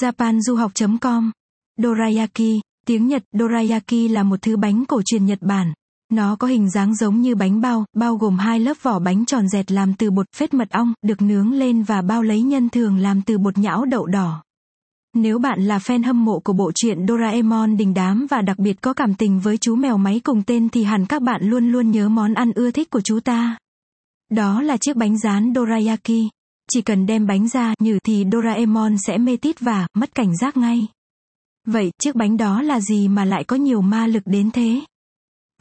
japanduhoc.com Dorayaki, tiếng Nhật, dorayaki là một thứ bánh cổ truyền Nhật Bản. Nó có hình dáng giống như bánh bao, bao gồm hai lớp vỏ bánh tròn dẹt làm từ bột phết mật ong, được nướng lên và bao lấy nhân thường làm từ bột nhão đậu đỏ. Nếu bạn là fan hâm mộ của bộ truyện Doraemon đình đám và đặc biệt có cảm tình với chú mèo máy cùng tên thì hẳn các bạn luôn luôn nhớ món ăn ưa thích của chú ta. Đó là chiếc bánh rán dorayaki. Chỉ cần đem bánh ra như thì Doraemon sẽ mê tít và mất cảnh giác ngay. Vậy, chiếc bánh đó là gì mà lại có nhiều ma lực đến thế?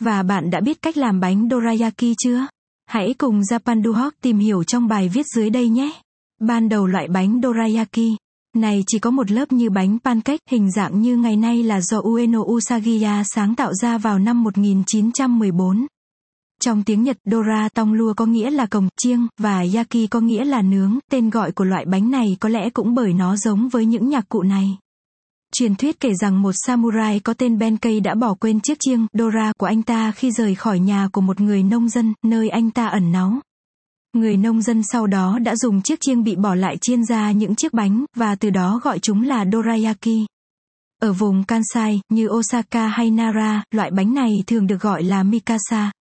Và bạn đã biết cách làm bánh dorayaki chưa? Hãy cùng Japan Duhok tìm hiểu trong bài viết dưới đây nhé. Ban đầu loại bánh dorayaki này chỉ có một lớp như bánh pancake hình dạng như ngày nay là do Ueno Usagiya sáng tạo ra vào năm 1914. Trong tiếng Nhật, Dora tong lua có nghĩa là cồng, chiêng, và Yaki có nghĩa là nướng, tên gọi của loại bánh này có lẽ cũng bởi nó giống với những nhạc cụ này. Truyền thuyết kể rằng một samurai có tên Benkei đã bỏ quên chiếc chiêng Dora của anh ta khi rời khỏi nhà của một người nông dân, nơi anh ta ẩn náu. Người nông dân sau đó đã dùng chiếc chiêng bị bỏ lại chiên ra những chiếc bánh, và từ đó gọi chúng là dorayaki. Ở vùng Kansai, như Osaka hay Nara, loại bánh này thường được gọi là mikasa.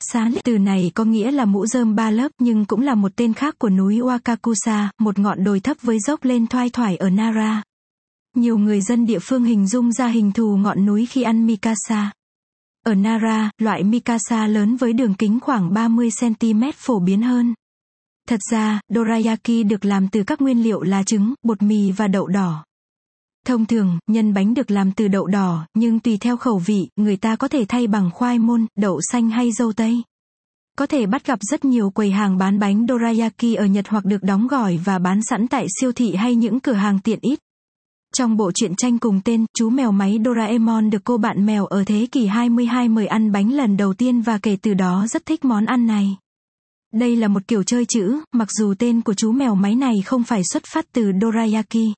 Sán từ này có nghĩa là mũ rơm ba lớp nhưng cũng là một tên khác của núi Wakakusa, một ngọn đồi thấp với dốc lên thoai thoải ở Nara. Nhiều người dân địa phương hình dung ra hình thù ngọn núi khi ăn mikasa. Ở Nara, loại mikasa lớn với đường kính khoảng 30cm phổ biến hơn. Thật ra, dorayaki được làm từ các nguyên liệu là trứng, bột mì và đậu đỏ. Thông thường, nhân bánh được làm từ đậu đỏ, nhưng tùy theo khẩu vị, người ta có thể thay bằng khoai môn, đậu xanh hay dâu tây. Có thể bắt gặp rất nhiều quầy hàng bán bánh dorayaki ở Nhật hoặc được đóng gói và bán sẵn tại siêu thị hay những cửa hàng tiện ích. Trong bộ truyện tranh cùng tên, chú mèo máy Doraemon được cô bạn mèo ở thế kỷ 22 mời ăn bánh lần đầu tiên và kể từ đó rất thích món ăn này. Đây là một kiểu chơi chữ, mặc dù tên của chú mèo máy này không phải xuất phát từ Dorayaki,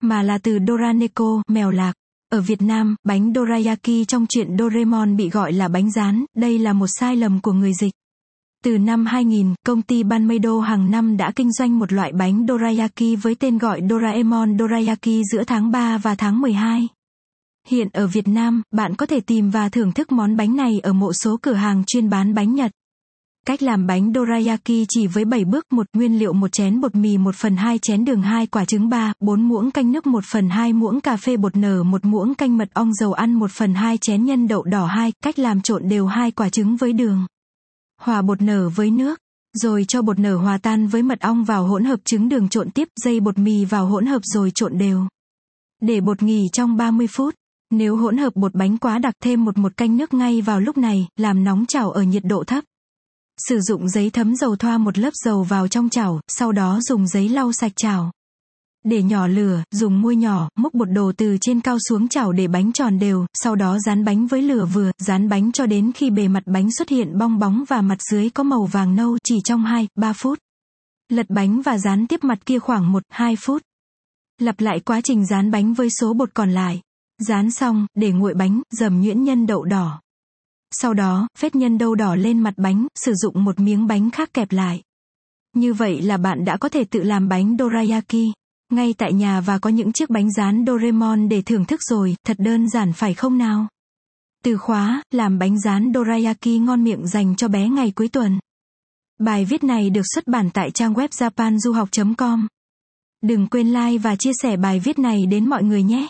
mà là từ Doraneko, mèo lạc. Ở Việt Nam, bánh Dorayaki trong truyện Doraemon bị gọi là bánh rán, đây là một sai lầm của người dịch. Từ năm 2000, công ty Banmeido hàng năm đã kinh doanh một loại bánh dorayaki với tên gọi Doraemon Dorayaki giữa tháng 3 và tháng 12. Hiện ở Việt Nam, bạn có thể tìm và thưởng thức món bánh này ở một số cửa hàng chuyên bán bánh Nhật. Cách làm bánh dorayaki chỉ với 7 bước, một nguyên liệu một chén bột mì 1 phần 2 chén đường 2 quả trứng 3, 4 muỗng canh nước 1 phần 2 muỗng cà phê bột nở 1 muỗng canh mật ong dầu ăn 1 phần 2 chén nhân đậu đỏ 2, cách làm trộn đều hai quả trứng với đường. Hòa bột nở với nước. Rồi cho bột nở hòa tan với mật ong vào hỗn hợp trứng đường trộn tiếp dây bột mì vào hỗn hợp rồi trộn đều. Để bột nghỉ trong 30 phút. Nếu hỗn hợp bột bánh quá đặc thêm một một canh nước ngay vào lúc này, làm nóng chảo ở nhiệt độ thấp. Sử dụng giấy thấm dầu thoa một lớp dầu vào trong chảo, sau đó dùng giấy lau sạch chảo. Để nhỏ lửa, dùng muôi nhỏ, múc bột đồ từ trên cao xuống chảo để bánh tròn đều, sau đó dán bánh với lửa vừa, dán bánh cho đến khi bề mặt bánh xuất hiện bong bóng và mặt dưới có màu vàng nâu chỉ trong 2, 3 phút. Lật bánh và dán tiếp mặt kia khoảng 1, 2 phút. Lặp lại quá trình dán bánh với số bột còn lại. Dán xong, để nguội bánh, dầm nhuyễn nhân đậu đỏ. Sau đó, phết nhân đậu đỏ lên mặt bánh, sử dụng một miếng bánh khác kẹp lại. Như vậy là bạn đã có thể tự làm bánh dorayaki ngay tại nhà và có những chiếc bánh rán Doraemon để thưởng thức rồi, thật đơn giản phải không nào? Từ khóa, làm bánh rán dorayaki ngon miệng dành cho bé ngày cuối tuần. Bài viết này được xuất bản tại trang web japanduhoc.com. Đừng quên like và chia sẻ bài viết này đến mọi người nhé.